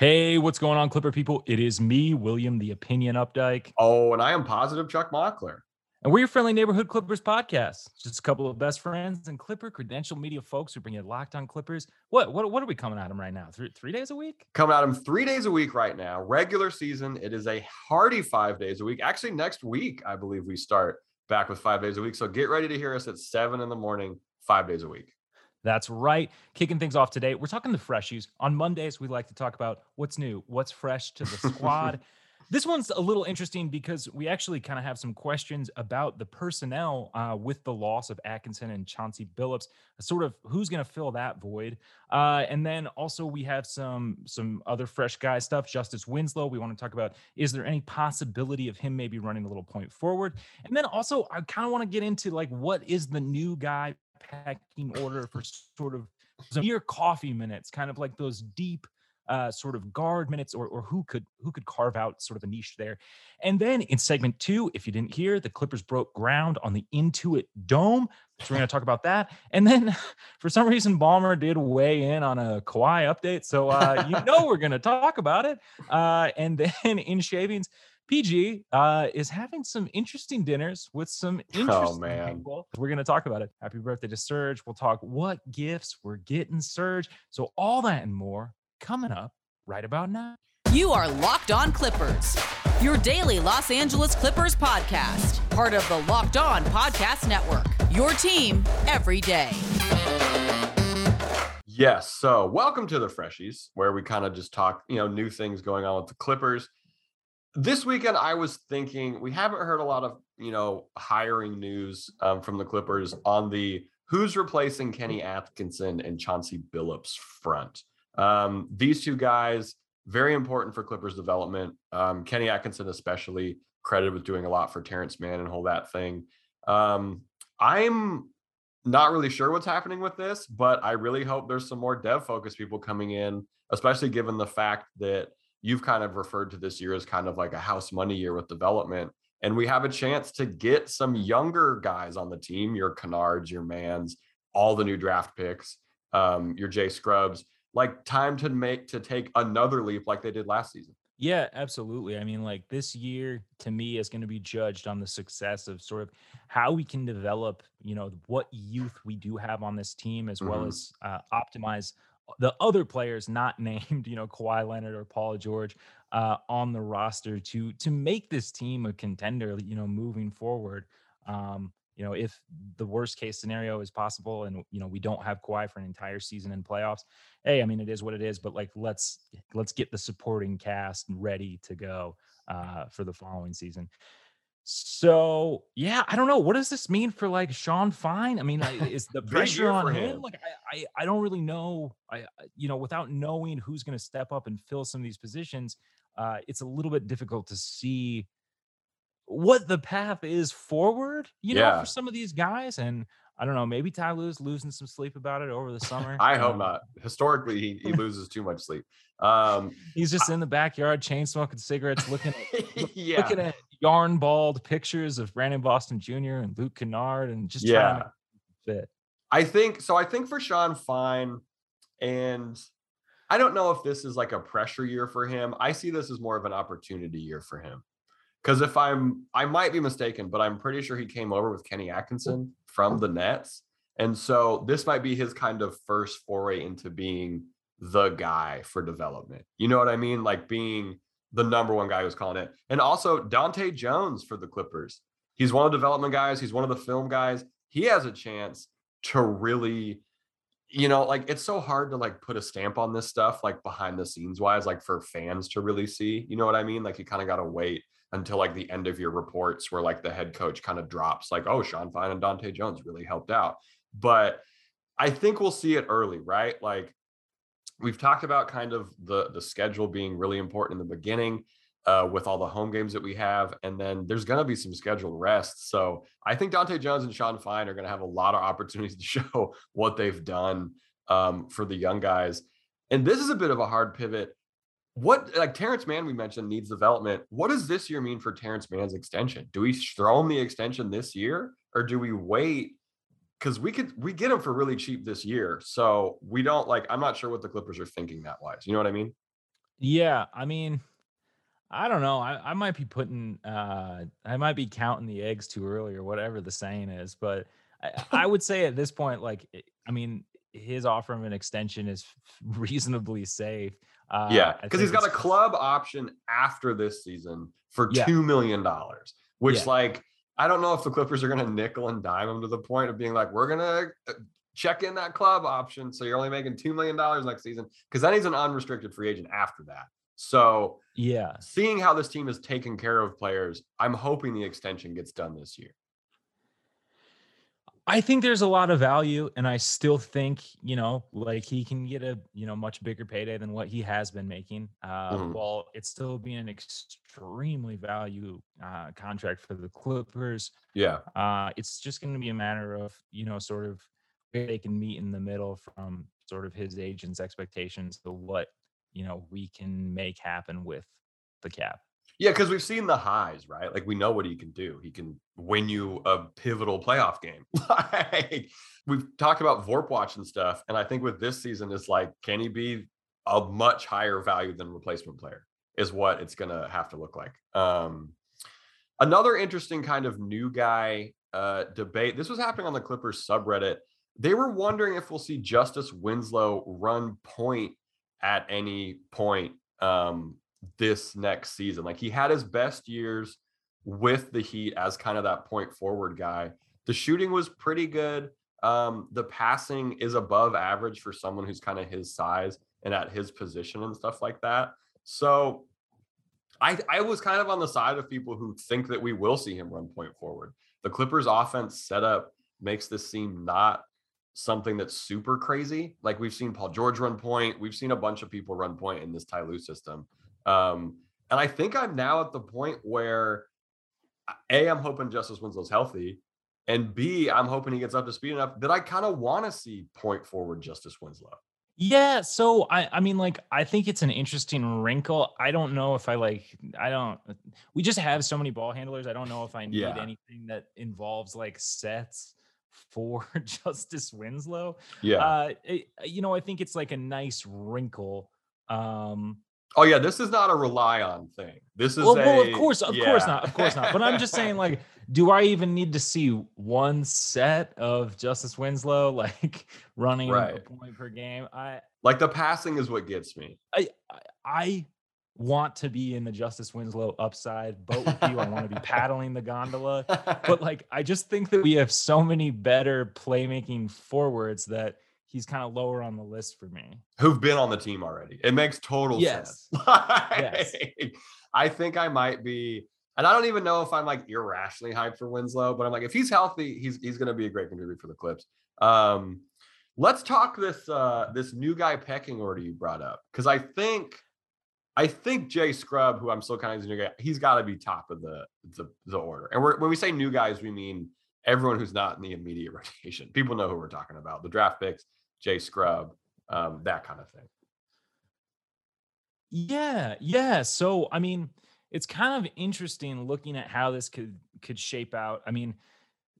Hey, what's going on, Clipper people? It is me, William the Opinion Updike. Oh, and I am positive Chuck Mockler. And we're your friendly neighborhood Clippers podcast. Just a couple of best friends and Clipper credential media folks who bring you locked on Clippers. What what what are we coming at them right now? Three three days a week? Coming at them three days a week right now. Regular season. It is a hearty five days a week. Actually, next week, I believe we start back with five days a week. So get ready to hear us at seven in the morning, five days a week. That's right. Kicking things off today, we're talking the freshies. On Mondays, we like to talk about what's new, what's fresh to the squad. this one's a little interesting because we actually kind of have some questions about the personnel uh, with the loss of Atkinson and Chauncey Billups, sort of who's going to fill that void. Uh, and then also we have some some other fresh guy stuff. Justise Winslow, we want to talk about is there any possibility of him maybe running a little point forward? And then also I kind of want to get into like what is the new guy pecking order for sort of Amir Coffey minutes, kind of like those deep uh, sort of guard minutes, or or who could who could carve out sort of a niche there. And then in segment two, if you didn't hear, the Clippers broke ground on the Intuit Dome. So we're going to talk about that. And then for some reason, Ballmer did weigh in on a Kawhi update. So uh, you know we're going to talk about it. Uh, and then in shavings, PG uh, is having some interesting dinners with some oh, interesting oh, man. people. We're going to talk about it. Happy birthday to Serge. We'll talk what gifts we're getting Serge. So all that and more coming up right about now. You are Locked On Clippers, your daily Los Angeles Clippers podcast, part of the Locked On Podcast Network. Your team every day. Yes. So, welcome to the Freshies, where we kind of just talk, you know, new things going on with the Clippers this weekend i was thinking we haven't heard a lot of you know hiring news um, from the clippers on the who's replacing kenny atkinson and chauncey billups front. Um, these two guys very important for clippers development. Um, kenny atkinson especially credited with doing a lot for terrence mann and whole that thing. Um, i'm not really sure what's happening with this but i really hope there's some more dev focused people coming in especially given the fact that you've kind of referred to this year as kind of like a house money year with development. And we have a chance to get some younger guys on the team, your Kennards, your Manns, all the new draft picks, um, your Jay Scrubbs, like time to make to take another leap like they did last season. Yeah, absolutely. I mean, like this year to me is going to be judged on the success of sort of how we can develop, you know, what youth we do have on this team, as mm-hmm. well as uh, optimize the other players not named, you know, Kawhi Leonard or Paul George uh, on the roster to to make this team a contender, you know, moving forward. Um, you know, if the worst case scenario is possible and you know we don't have Kawhi for an entire season in playoffs, hey, I mean it is what it is, but like let's let's get the supporting cast ready to go uh, for the following season. So yeah, I don't know. What does this mean for like Sean Fine? I mean, is the pressure on him? him? Like, I, I, I don't really know. I, you know, without knowing who's going to step up and fill some of these positions, uh, it's a little bit difficult to see what the path is forward. You know, for some of these guys, and I don't know. Maybe Ty Lue's losing some sleep about it over the summer. I hope um, not. Historically, he, he loses too much sleep. Um, He's just I, in the backyard, chain smoking cigarettes, looking at, yeah. looking at yarn bald pictures of Brandon Boston Jr. and Luke Kennard, and just yeah. trying to fit. I think so. I think for Sean Fine, and I don't know if this is like a pressure year for him. I see this as more of an opportunity year for him. Because if I'm, I might be mistaken, but I'm pretty sure he came over with Kenny Atkinson from the Nets. And so this might be his kind of first foray into being the guy for development. You know what I mean? Like being the number one guy who's calling it. And also Dante Jones for the Clippers. He's one of the development guys, he's one of the film guys. He has a chance to really you know like it's so hard to like put a stamp on this stuff like behind the scenes wise like for fans to really see you know what i mean like you kind of got to wait until like the end of your reports where like the head coach kind of drops like oh sean fine and dante jones really helped out but i think we'll see it early right like we've talked about kind of the the schedule being really important in the beginning uh, with all the home games that we have and then there's going to be some scheduled rest so i think Dante jones and sean fine are going to have a lot of opportunities to show what they've done um, for the young guys and this is a bit of a hard pivot what like Terrence Mann we mentioned needs development. What does this year mean for Terrence Mann's extension? Do we throw him the extension this year or do we wait? Because we could we get him for really cheap this year. So we don't like I'm not sure what the Clippers are thinking that wise. You know what I mean? Yeah, I mean, I don't know. I, I might be putting, uh, I might be counting the eggs too early or whatever the saying is, but I, I would say at this point, like, eh, I mean, his offer of an extension is reasonably safe. Uh, yeah, because he's got a club option after this season for yeah. two million dollars, which yeah. like I don't know if the Clippers are going to nickel and dime him to the point of being like, we're going to uh, check in that club option, so you're only making two million dollars next season, because then he's an unrestricted free agent after that. So yeah, seeing how this team is taking care of players, I'm hoping the extension gets done this year. I think there's a lot of value, and I still think you know, like he can get a you know much bigger payday than what he has been making. Uh, mm-hmm. While it's still being an extremely value uh, contract for the Clippers. Yeah, uh, it's just going to be a matter of you know sort of where they can meet in the middle from sort of his agent's expectations to what you know we can make happen with the cap. Yeah, because we've seen the highs, right? Like we know what he can do. He can win you a pivotal playoff game. like we've talked about Vorp watch and stuff, and I think with this season is like, can he be a much higher value than replacement player? Is what it's gonna have to look like. Um, another interesting kind of new guy uh, debate. This was happening on the Clippers subreddit. They were wondering if we'll see Justise Winslow run point at any point um, this next season. Like he had his best years with the Heat as kind of that point forward guy. The shooting was pretty good. Um, the passing is above average for someone who's kind of his size and at his position and stuff like that. So I, I was kind of on the side of people who think that we will see him run point forward. The Clippers offense setup makes this seem not something that's super crazy. Like we've seen Paul George run point, we've seen a bunch of people run point in this Ty Lue system. Um, and I think I'm now at the point where A, I'm hoping Justise Winslow's healthy. And B, I'm hoping he gets up to speed enough that I kind of want to see point forward Justise Winslow. Yeah, so I I mean like I think it's an interesting wrinkle. I don't know if I like I don't we just have so many ball handlers. I don't know if I need yeah. anything that involves like sets for Justise Winslow. Yeah. Uh it, you know, I think it's like a nice wrinkle. Um Oh yeah, this is not a rely on thing. This is well, a, well of course, of yeah. course not, of course not. But I'm just saying, like, do I even need to see one set of Justise Winslow like running right. a point per game? I like the passing is what gets me. I I want to be in the Justise Winslow upside boat with you. I want to be paddling the gondola, but like I just think that we have so many better playmaking forwards that he's kind of lower on the list for me. Who've been on the team already. It makes total yes. sense. yes. I think I might be, and I don't even know if I'm like irrationally hyped for Winslow, but I'm like, if he's healthy, he's he's gonna be a great contributor for the clips. Um, let's talk this uh this new guy pecking order you brought up. Cause I think I think Jay Scrubb, who I'm still kind of new guy, he's got to be top of the the, the order. And when we say new guys, we mean everyone who's not in the immediate rotation. People know who we're talking about. The draft picks, Jay Scrubb, um, that kind of thing. Yeah, yeah. So I mean, it's kind of interesting looking at how this could could shape out. I mean,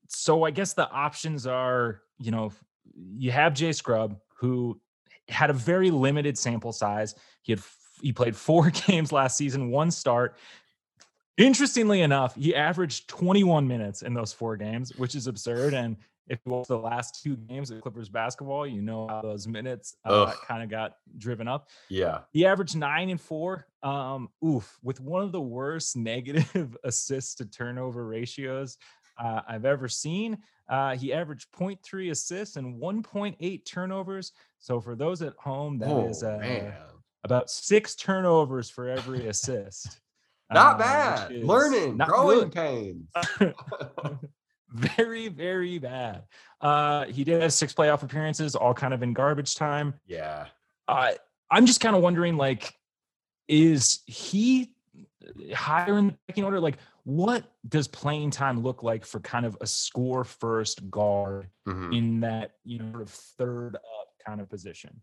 so I guess the options are, you know, you have Jay Scrubb who had a very limited sample size. He had he played four games last season, one start. Interestingly enough, he averaged 21 minutes in those four games, which is absurd. And if you watch the last two games of Clippers basketball, you know how those minutes uh, kind of got driven up. Yeah. He averaged nine and four. Um, oof, with one of the worst negative assists to turnover ratios uh, I've ever seen. Uh, he averaged 0.3 assists and 1.8 turnovers. So for those at home, that oh, is uh, about six turnovers for every assist. Not uh, bad. Learning, not growing pains. very, very bad. Uh, he did have six playoff appearances, all kind of in garbage time. Yeah. Uh, I'm just kind of wondering, like, is he higher in the pecking order? Like, what does playing time look like for kind of a score first guard mm-hmm. in that, you know, sort of third up kind of position?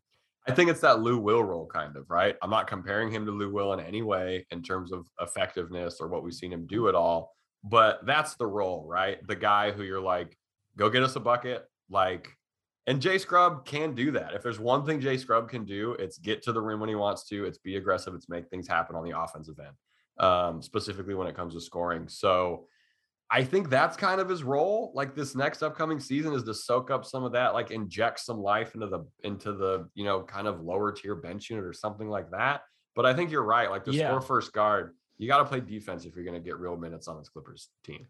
I think it's that Lou Will role, kind of, right? I'm not comparing him to Lou Will in any way in terms of effectiveness or what we've seen him do at all but that's the role, right? The guy who you're like, go get us a bucket, like, And Jay Scrubb can do that. If there's one thing Jay Scrubb can do, it's get to the rim when he wants to. It's be aggressive. It's make things happen on the offensive end, um, specifically when it comes to scoring. So I think that's kind of his role. Like this next upcoming season is to soak up some of that, like inject some life into the into the you know kind of lower tier bench unit or something like that. But I think you're right. Like the Yeah. score first guard, you got to play defense if you're going to get real minutes on this Clippers team.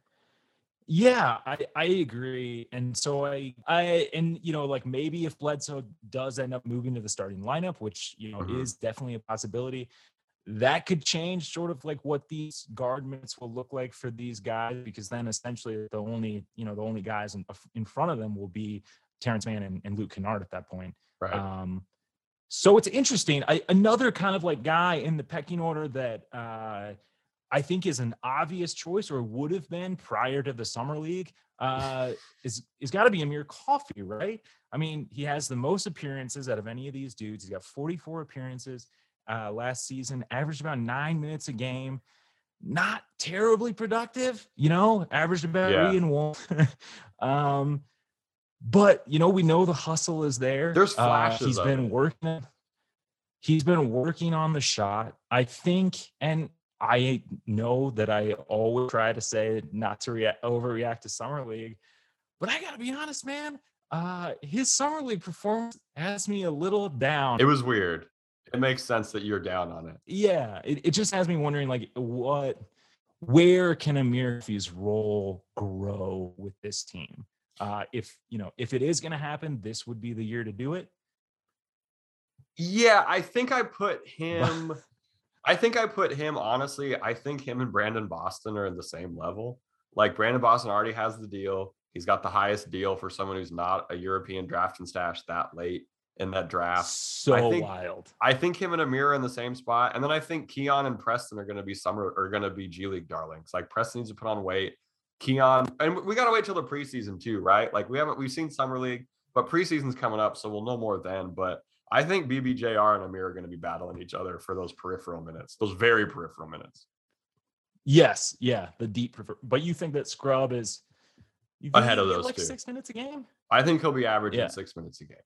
Yeah, I, I agree. And so I I and you know, like maybe if Bledsoe does end up moving to the starting lineup, which you know Mhm. is definitely a possibility, that could change sort of like what these guard minutes will look like for these guys, because then essentially the only, you know, the only guys in, in front of them will be Terrence Mann and, and Luke Kennard at that point. Right. Um, so it's interesting. I, another kind of like guy in the pecking order that uh, I think is an obvious choice or would have been prior to the summer league uh, is is got to be Amir Coffey, right? I mean, he has the most appearances out of any of these dudes. He's got 44 appearances uh, last season, averaged about nine minutes a game. Not terribly productive, you know, averaged about Yeah. three and one. um, but you know, we know the hustle is there. There's Uh, flashes he's of been it. working. He's been working on the shot. I think, and I know that I always try to say not to react, overreact to summer league, but I gotta be honest, man. Uh, his summer league performance has me a little down. It was weird. It makes sense that you're down on it. yeah, it, it just has me wondering, like, what, where can Amir role grow with this team? Uh, if you know, if it is going to happen, this would be the year to do it. Yeah, I think I put him. I think I put him honestly. I think him and Brandon Boston are in the same level. Like Brandon Boston already has the deal. He's got the highest deal for someone who's not a European draft and stash that late in that draft. So I think- wild. I think him and Amir are in the same spot, and then I think Keon and Preston are going to be summer are going to be G League darlings. Like Preston needs to put on weight. Keon, and we got to wait till the preseason too, right? Like we haven't we've seen summer league, but preseason's coming up, so we'll know more then. But I think BBJR and Amir are going to be battling each other for those peripheral minutes, those very peripheral minutes. Yes, yeah, the deep prefer. But you think that Scrubb is Ahead of those like two. six minutes a game? I think he'll be averaging Yeah. six minutes a game.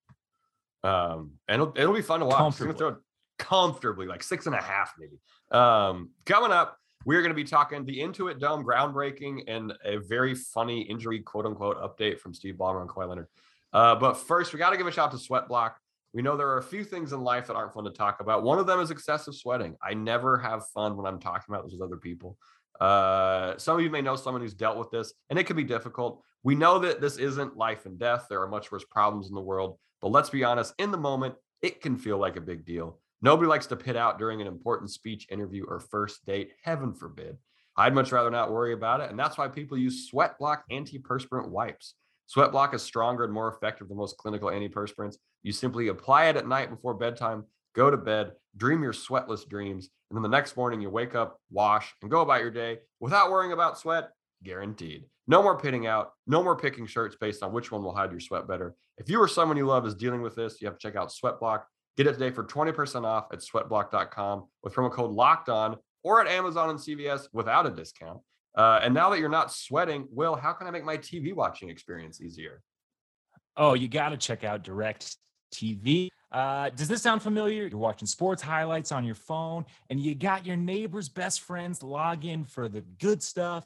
Um, and it'll, it'll be fun to watch. Comfortably. throw it comfortably, like six and a half, maybe. Um, coming up, we're going to be talking the Intuit Dome groundbreaking and a very funny injury, quote unquote, update from Steve Ballmer and Kawhi Leonard. Uh, but first, we got to give a shout out to Sweat Block. We know there are a few things in life that aren't fun to talk about. One of them is excessive sweating. I never have fun when I'm talking about this with other people. Uh, some of you may know someone who's dealt with this, and it can be difficult. We know that this isn't life and death. There are much worse problems in the world. But let's be honest, in the moment, it can feel like a big deal. Nobody likes to pit out during an important speech, interview, or first date. Heaven forbid. I'd much rather not worry about it. And that's why people use Sweat Block antiperspirant wipes. Sweat Block is stronger and more effective than most clinical antiperspirants. You simply apply it at night before bedtime, go to bed, dream your sweatless dreams, and then the next morning you wake up, wash, and go about your day without worrying about sweat. Guaranteed. No more pitting out, no more picking shirts based on which one will hide your sweat better. If you or someone you love is dealing with this, you have to check out Sweat Block. Get it today for 20% off at sweatblock.com with promo code locked on or at Amazon and CVS without a discount. Uh, and now that you're not sweating, Will, how can I make my TV watching experience easier? Oh, you got to check out Direct TV. Uh, does this sound familiar? You're watching sports highlights on your phone and you got your neighbor's best friends log in for the good stuff.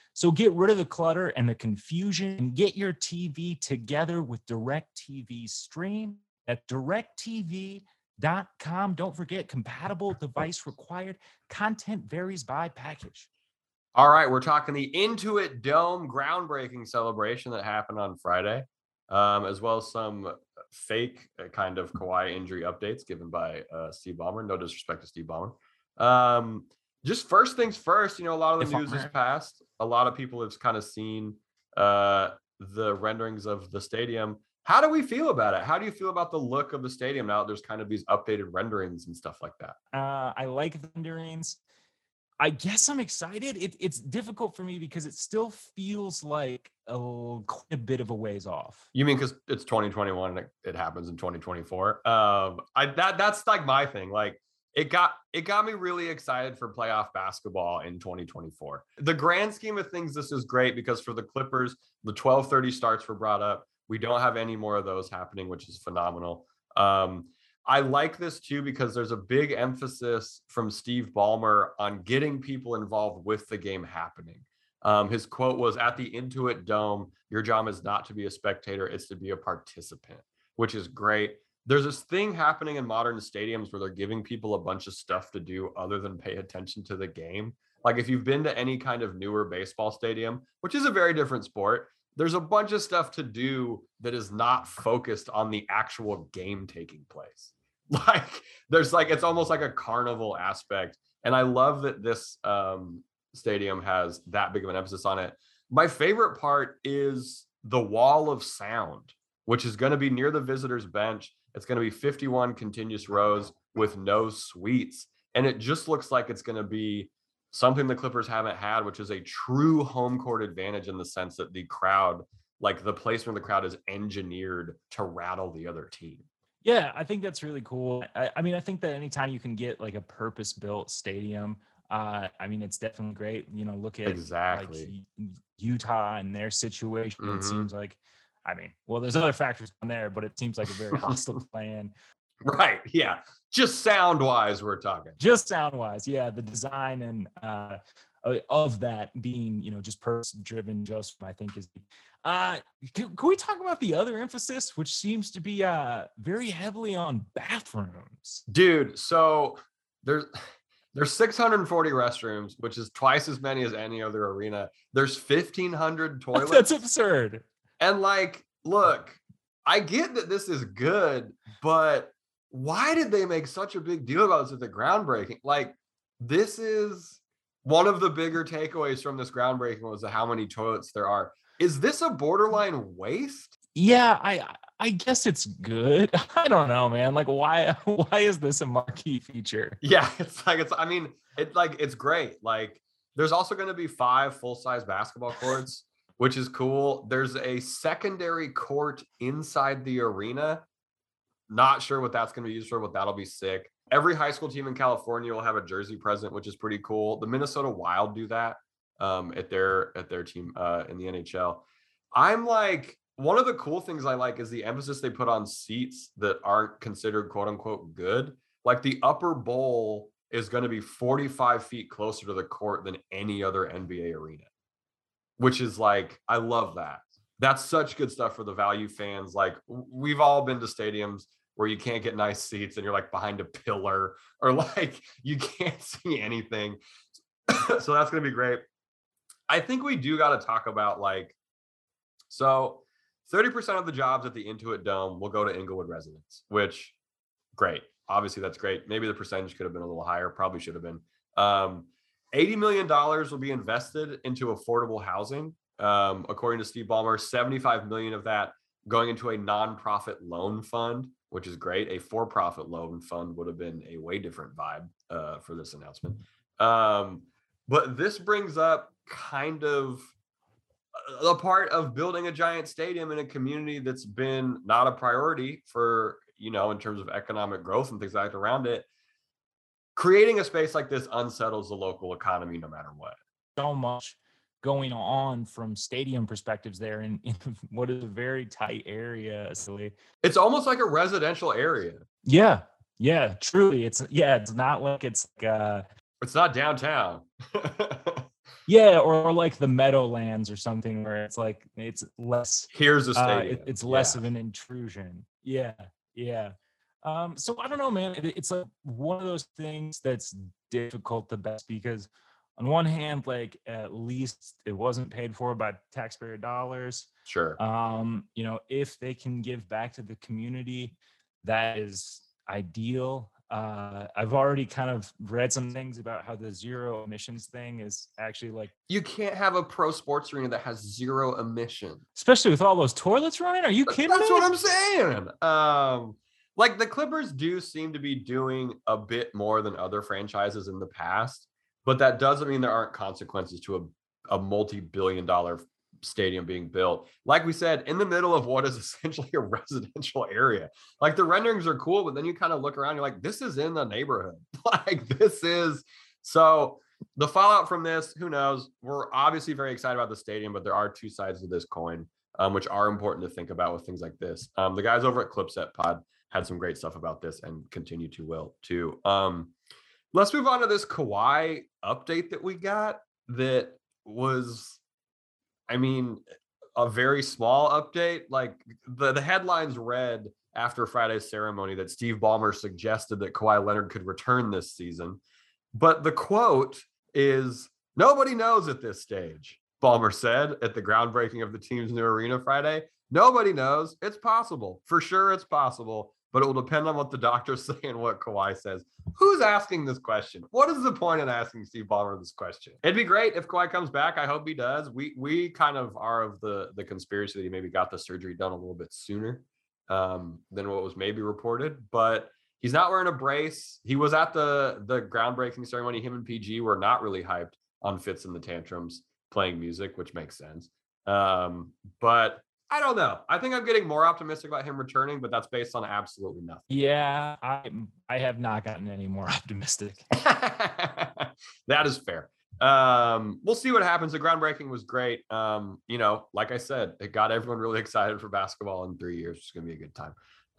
So get rid of the clutter and the confusion and get your TV together with DirecTV Stream at directv.com. Don't forget, compatible device required. Content varies by package. All right, we're talking the Intuit Dome groundbreaking celebration that happened on Friday, um, as well as some fake uh, kind of Kawhi injury updates given by uh, Steve Ballmer. No disrespect to Steve Ballmer. Um, just first things first, you know, a lot of the If news has passed. A lot of people have kind of seen uh, the renderings of the stadium. How do we feel about it? How do you feel about the look of the stadium now? There's kind of these updated renderings and stuff like that. Uh, I like the renderings. I guess I'm excited. It, it's difficult for me because it still feels like a, a bit of a ways off. You mean because it's 2021 and it, it, happens in 2024? Um, I that that's like my thing. Like it got it got me really excited for playoff basketball in 2024. The grand scheme of things, this is great because for the Clippers, the 12:30 starts were brought up. We don't have any more of those happening, which is phenomenal. Um, I like this too because there's a big emphasis from Steve Ballmer on getting people involved with the game happening. Um, his quote was At the Intuit Dome, your job is not to be a spectator, it's to be a participant, which is great. There's this thing happening in modern stadiums where they're giving people a bunch of stuff to do other than pay attention to the game. Like if you've been to any kind of newer baseball stadium, which is a very different sport, there's a bunch of stuff to do that is not focused on the actual game taking place. Like there's like it's almost like a carnival aspect. And I love that this um, stadium has that big of an emphasis on it. My favorite part is the wall of sound, which is going to be near the visitors bench. It's going to be 51 continuous rows with no suites. And it just looks like it's going to be something the Clippers haven't had, which is a true home court advantage in the sense that the crowd, like the placement of the crowd, is engineered to rattle the other team. Yeah, I think that's really cool. I, I mean, I think that anytime you can get like a purpose built stadium, uh, I mean, it's definitely great. You know, look at exactly like, Utah and their situation. Mm-hmm. It seems like, I mean, well, there's other factors on there, but it seems like a very hostile plan. Right. Yeah. Just sound wise, we're talking. Just sound wise. Yeah. The design and uh, of that being, you know, just person driven, just I think is. Uh, can, can, we talk about the other emphasis, which seems to be uh very heavily on bathrooms? Dude, so there's there's 640 restrooms, which is twice as many as any other arena. There's 1500 toilets. That's absurd. And like, look, I get that this is good, but why did they make such a big deal about this at the groundbreaking? Like, this is one of the bigger takeaways from this groundbreaking was how many toilets there are. Is this a borderline waste? Yeah, I I guess it's good. I don't know, man. Like, why why is this a marquee feature? Yeah, it's like it's. I mean, it like it's great. Like, there's also going to be five full size basketball courts, which is cool. There's a secondary court inside the arena not sure what that's going to be used for, but that'll be sick. Every high school team in California will have a jersey present, which is pretty cool. The Minnesota Wild do that um, at their at their team uh, in the NHL. I'm like one of the cool things I like is the emphasis they put on seats that aren't considered quote unquote good. Like the upper bowl is going to be 45 feet closer to the court than any other NBA arena, which is like I love that. That's such good stuff for the value fans. Like we've all been to stadiums where you can't get nice seats and you're like behind a pillar or like you can't see anything. so that's going to be great. I think we do got to talk about like, so 30% of the jobs at the Intuit Dome will go to Inglewood residents, which great. Obviously, that's great. Maybe the percentage could have been a little higher, probably should have been. Um, $80 million will be invested into affordable housing. Um, according to Steve Ballmer, 75 million of that going into a nonprofit loan fund which is great. A for profit loan fund would have been a way different vibe uh, for this announcement. Um, but this brings up kind of the part of building a giant stadium in a community that's been not a priority for, you know, in terms of economic growth and things like that around it. Creating a space like this unsettles the local economy no matter what. So much going on from stadium perspectives there in, in what is a very tight area. It's almost like a residential area. Yeah. Yeah, truly. It's yeah, it's not like it's like uh it's not downtown. yeah, or, or, like the Meadowlands or something where it's like it's less here's a stadium. Uh, it, it's less yeah. of an intrusion. Yeah, yeah. Um, so I don't know, man. It, it's like one of those things that's difficult the best because on one hand, like at least it wasn't paid for by taxpayer dollars. Sure. Um, you know, if they can give back to the community, that is ideal. Uh, I've already kind of read some things about how the zero emissions thing is actually like, You can't have a pro sports arena that has zero emission. especially with all those toilets running. Are you kidding That's me? what I'm saying. Um, like the Clippers do seem to be doing a bit more than other franchises in the past, but that doesn't mean there aren't consequences to a, a multi-billion dollar stadium being built. Like we said, in the middle of what is essentially a residential area. Like the renderings are cool, but then you kind of look around, you're like, this is in the neighborhood. like this is so the fallout from this, who knows? We're obviously very excited about the stadium, but there are two sides of this coin, um, which are important to think about with things like this. Um, the guys over at Clipset Pod had some great stuff about this and continue to will too. Um, let's move on to this Kawhi update that we got that was, I mean, a very small update. Like the, the headlines read after Friday's ceremony that Steve Ballmer suggested that Kawhi Leonard could return this season. But the quote is nobody knows at this stage, Ballmer said at the groundbreaking of the team's new arena Friday. Nobody knows. It's possible. For sure, it's possible, but it will depend on what the doctors say and what Kawhi says. Who's asking this question? What is the point in asking Steve Ballmer this question? It'd be great if Kawhi comes back. I hope he does. We we kind of are of the the conspiracy that he maybe got the surgery done a little bit sooner um, than what was maybe reported, but he's not wearing a brace. He was at the the groundbreaking ceremony. Him and PG were not really hyped on Fitz and the Tantrums playing music, which makes sense. Um, but I don't know. I think I'm getting more optimistic about him returning, but that's based on absolutely nothing. Yeah, I I have not gotten any more optimistic. that is fair. Um, we'll see what happens. The groundbreaking was great. Um, you know, like I said, it got everyone really excited for basketball in three years. It's gonna be a good time.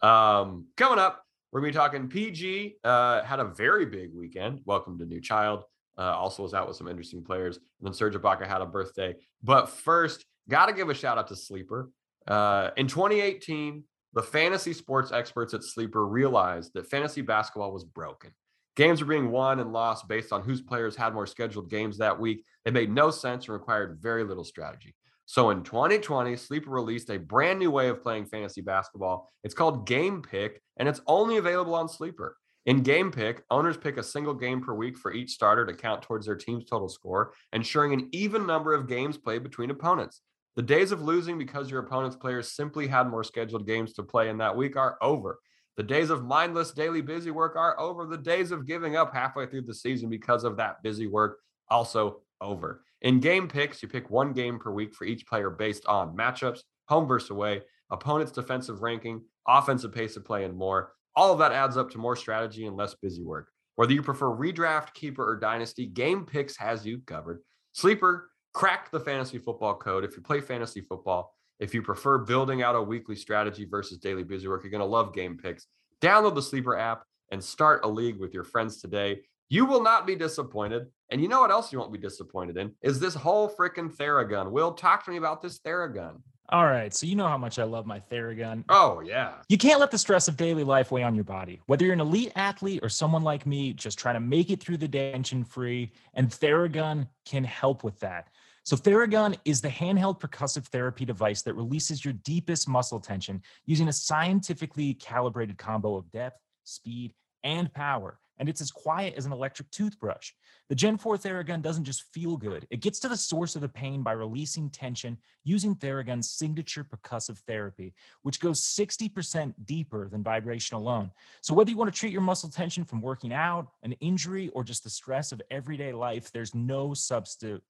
Um, coming up, we're gonna be talking PG. Uh, had a very big weekend. Welcome to New Child. Uh, also was out with some interesting players. And then Serge Ibaka had a birthday. But first, gotta give a shout out to Sleeper. Uh, in 2018, the fantasy sports experts at Sleeper realized that fantasy basketball was broken. Games were being won and lost based on whose players had more scheduled games that week. It made no sense and required very little strategy. So in 2020, Sleeper released a brand new way of playing fantasy basketball. It's called Game Pick, and it's only available on Sleeper. In Game Pick, owners pick a single game per week for each starter to count towards their team's total score, ensuring an even number of games played between opponents. The days of losing because your opponent's players simply had more scheduled games to play in that week are over. The days of mindless daily busy work are over. The days of giving up halfway through the season because of that busy work also over. In game picks, you pick one game per week for each player based on matchups, home versus away, opponent's defensive ranking, offensive pace of play, and more. All of that adds up to more strategy and less busy work. Whether you prefer redraft, keeper, or dynasty, Game Picks has you covered. Sleeper, crack the fantasy football code. If you play fantasy football, if you prefer building out a weekly strategy versus daily busy work, you're going to love Game Picks. Download the Sleeper app and start a league with your friends today. You will not be disappointed. And you know what else you won't be disappointed in? Is this whole freaking Theragun. Will, talk to me about this Theragun. All right, so you know how much I love my Theragun. Oh, yeah. You can't let the stress of daily life weigh on your body. Whether you're an elite athlete or someone like me just trying to make it through the day tension free, and Theragun can help with that. So, Theragun is the handheld percussive therapy device that releases your deepest muscle tension using a scientifically calibrated combo of depth, speed, and power. And it's as quiet as an electric toothbrush. The Gen 4 Theragun doesn't just feel good, it gets to the source of the pain by releasing tension using Theragun's signature percussive therapy, which goes 60% deeper than vibration alone. So, whether you want to treat your muscle tension from working out, an injury, or just the stress of everyday life, there's no substitute.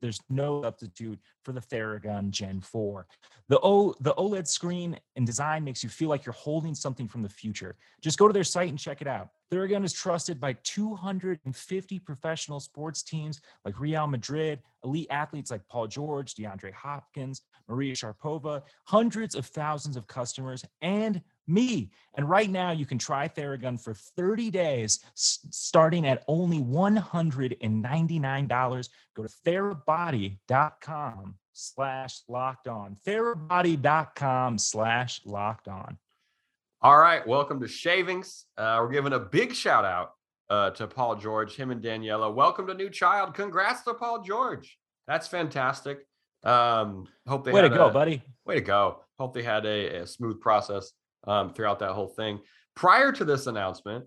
There's no substitute for the Theragun Gen 4. The, o, the OLED screen and design makes you feel like you're holding something from the future. Just go to their site and check it out. Theragun is trusted by 250 professional sports teams like Real Madrid, elite athletes like Paul George, DeAndre Hopkins, Maria Sharapova, hundreds of thousands of customers, and me. And right now, you can try Theragun for 30 days, starting at only $199. Go to therabody.com slash locked on. Therabody.com slash locked on. All right, welcome to Shavings. Uh, we're giving a big shout out uh, to Paul George, him and Daniela. Welcome to New Child. Congrats to Paul George. That's fantastic. Um, hope they Way to go, a- buddy. Way to go. Hope they had a, a smooth process um, throughout that whole thing. Prior to this announcement,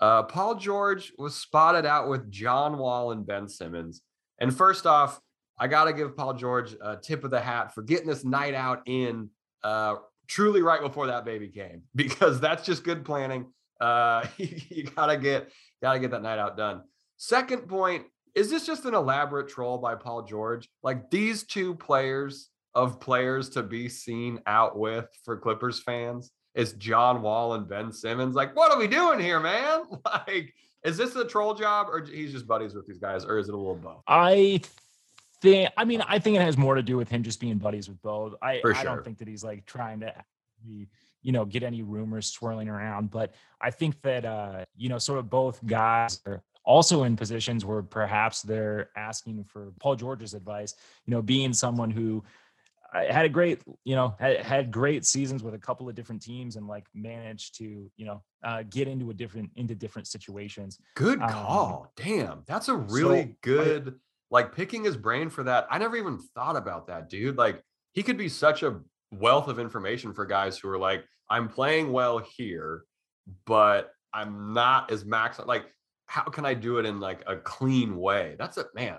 Uh, Paul George was spotted out with John Wall and Ben Simmons. And first off, I got to give Paul George a tip of the hat for getting this night out in uh, truly right before that baby came, because that's just good planning. Uh, you gotta get gotta get that night out done. Second point is this just an elaborate troll by Paul George? Like these two players of players to be seen out with for Clippers fans is John Wall and Ben Simmons. Like, what are we doing here, man? Like, is this a troll job or he's just buddies with these guys, or is it a little both? I think I mean I think it has more to do with him just being buddies with both. I, For I don't think that he's like trying to be, you know get any rumors swirling around, but I think that uh you know sort of both guys are also in positions where perhaps they're asking for Paul George's advice, you know, being someone who uh, had a great, you know, had, had great seasons with a couple of different teams and like managed to, you know, uh, get into a different into different situations. Good Um, call. Damn, that's a really so good like picking his brain for that. I never even thought about that, dude. Like he could be such a wealth of information for guys who are like, I'm playing well here, but I'm not as max. Like, how can I do it in like a clean way? That's a man.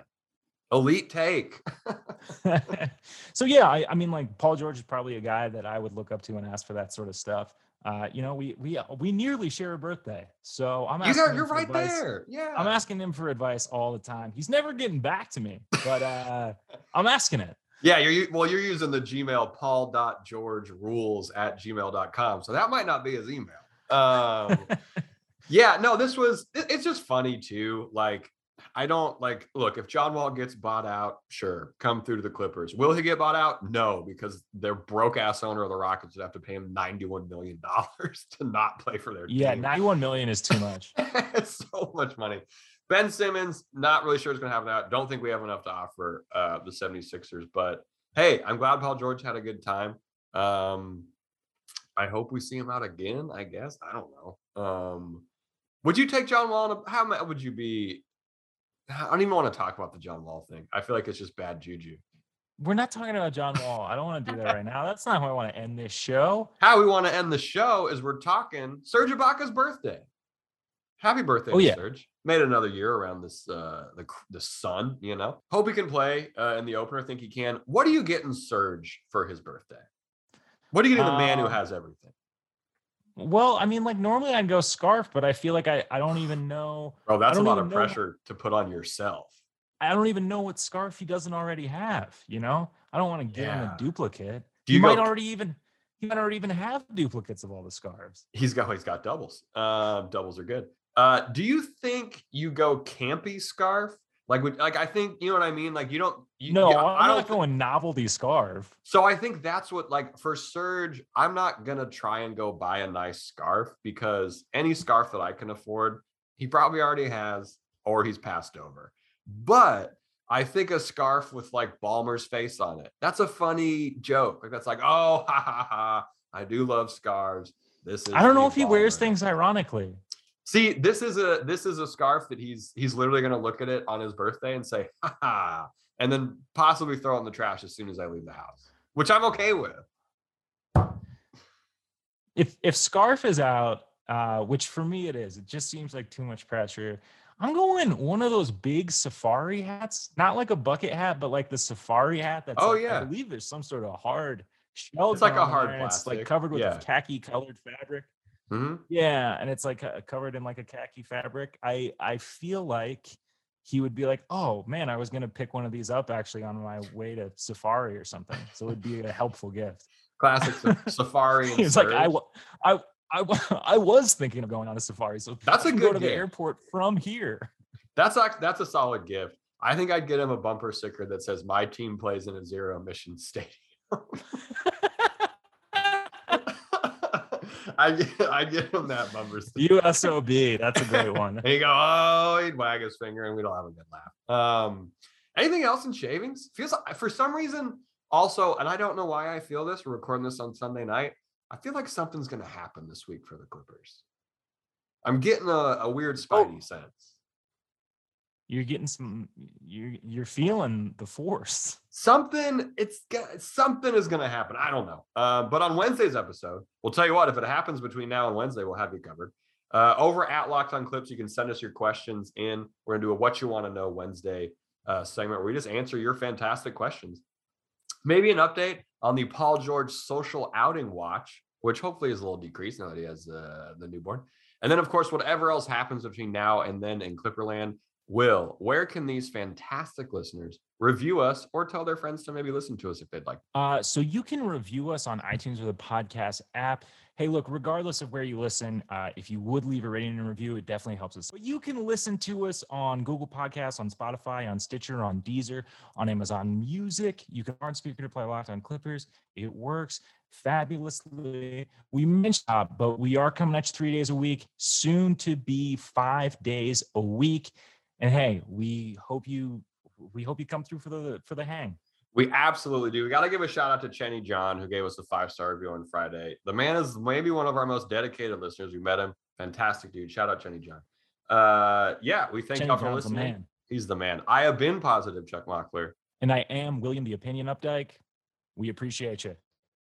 Elite take. so yeah, I, I mean, like Paul George is probably a guy that I would look up to and ask for that sort of stuff. Uh, you know, we we we nearly share a birthday, so I'm asking him you're right advice. there. Yeah. I'm asking him for advice all the time. He's never getting back to me, but uh, I'm asking it. Yeah, you're well, you're using the Gmail paul.georgerules at gmail.com. So that might not be his email. Um yeah, no, this was it- it's just funny too. Like, I don't like look, if John Wall gets bought out, sure, come through to the Clippers. Will he get bought out? No, because their broke ass owner of the Rockets would have to pay him $91 million to not play for their Yeah, team. 91 million is too much. it's so much money. Ben Simmons, not really sure it's going to happen out. Don't think we have enough to offer uh, the 76ers, but hey, I'm glad Paul George had a good time. Um, I hope we see him out again, I guess. I don't know. Um, would you take John Wall? A, how would you be? I don't even want to talk about the John Wall thing. I feel like it's just bad juju. We're not talking about John Wall. I don't want to do that right now. That's not how I want to end this show. How we want to end the show is we're talking Serge Ibaka's birthday. Happy birthday, Oh, yeah. Serge. Made another year around this uh the the sun, you know. Hope he can play uh, in the opener. think he can. What are you getting Serge for his birthday? What are you getting the man who Um, has everything? Well, I mean, like normally I'd go scarf, but I feel like I, I don't even know Bro, that's a lot of know- pressure to put on yourself. I don't even know what scarf he doesn't already have. You know, I don't want to give him a duplicate. Do he you might already even he might already even have duplicates of all the scarves. He's got he's got doubles. Um, doubles are good. Uh, do you think you go campy scarf? Like, would, like I think you know what I mean. Like, you don't. You, No, yeah, I'm I don't not going novelty scarf. So I think that's what like for Serge, I'm not gonna try and go buy a nice scarf because any scarf that I can afford, he probably already has or he's passed over. But I think a scarf with like Ballmer's face on it, that's a funny joke. Like that's like, oh ha ha ha. I do love scarves. This is I don't know if he wears things ironically. See, this is a this is a scarf that he's he's literally gonna look at it on his birthday and say, ha ha, and then possibly throw it in the trash as soon as I leave the house, which I'm okay with. If if scarf is out, uh, which for me it is, it just seems like too much pressure. I'm going one of those big safari hats, not like a bucket hat, but like the safari hat. That's Oh, like- yeah. I believe there's some sort of hard shell. It's like a hard It's like covered with Yeah. khaki colored fabric. Mhm. Yeah, and it's like uh, covered in like a khaki fabric. I I feel like he would be like, "Oh man, I was gonna pick one of these up actually on my way to safari or something." So it'd be a helpful gift. Classic safari. He's like, "I I I I was thinking of going on a safari, so That's a can go good to the airport from here." That's act- that's a solid gift. I think I'd get him a bumper sticker that says "My team plays in a zero emission stadium." I get I get him that bumper sticker. USOB, that's a great one. You go, oh, he'd wag his finger, and we'd all have a good laugh. Um, anything else in shavings? Feels like, for some reason also, and I don't know why I feel this. We're recording this on Sunday night. I feel like something's going to happen this week for the Clippers. I'm getting a, a weird spidey sense. You're getting some. You're you're feeling the force. Something it's something is going to happen. I don't know. Uh, but on Wednesday's episode, we'll tell you what. If it happens between now and Wednesday, we'll have you covered. Uh, over at Locked On Clips, you can send us your questions in. We're gonna do a What You Want to Know Wednesday uh, segment where we just answer your fantastic questions. Maybe an update on the Paul George social outing watch, which hopefully is a little decreased now that he has uh, the newborn. And then, of course, whatever else happens between now and then in Clipperland, Will, where can these fantastic listeners review us or tell their friends to maybe listen to us if they'd like? Uh, so you can review us on iTunes or the podcast app. Hey, look, regardless of where you listen, uh, if you would leave a rating and review, it definitely helps us. But you can listen to us on Google Podcasts, on Spotify, on Stitcher, on Deezer, on Amazon Music. You can smart speaker to play Locked On Clippers. It works fabulously. We mentioned, uh, but we are coming at you three days a week, soon to be five days a week. And hey, we hope you we hope you come through for the for the hang. We absolutely do. We got to give a shout out to Chenny John, who gave us a five star review on Friday. The man is maybe one of our most dedicated listeners. We met him. Fantastic dude. Shout out Chenny John. Uh, yeah, we thank y'all for listening. Man. He's the man. I have been positive, Chuck Mockler. And I am William the Opinion Updike. We appreciate you.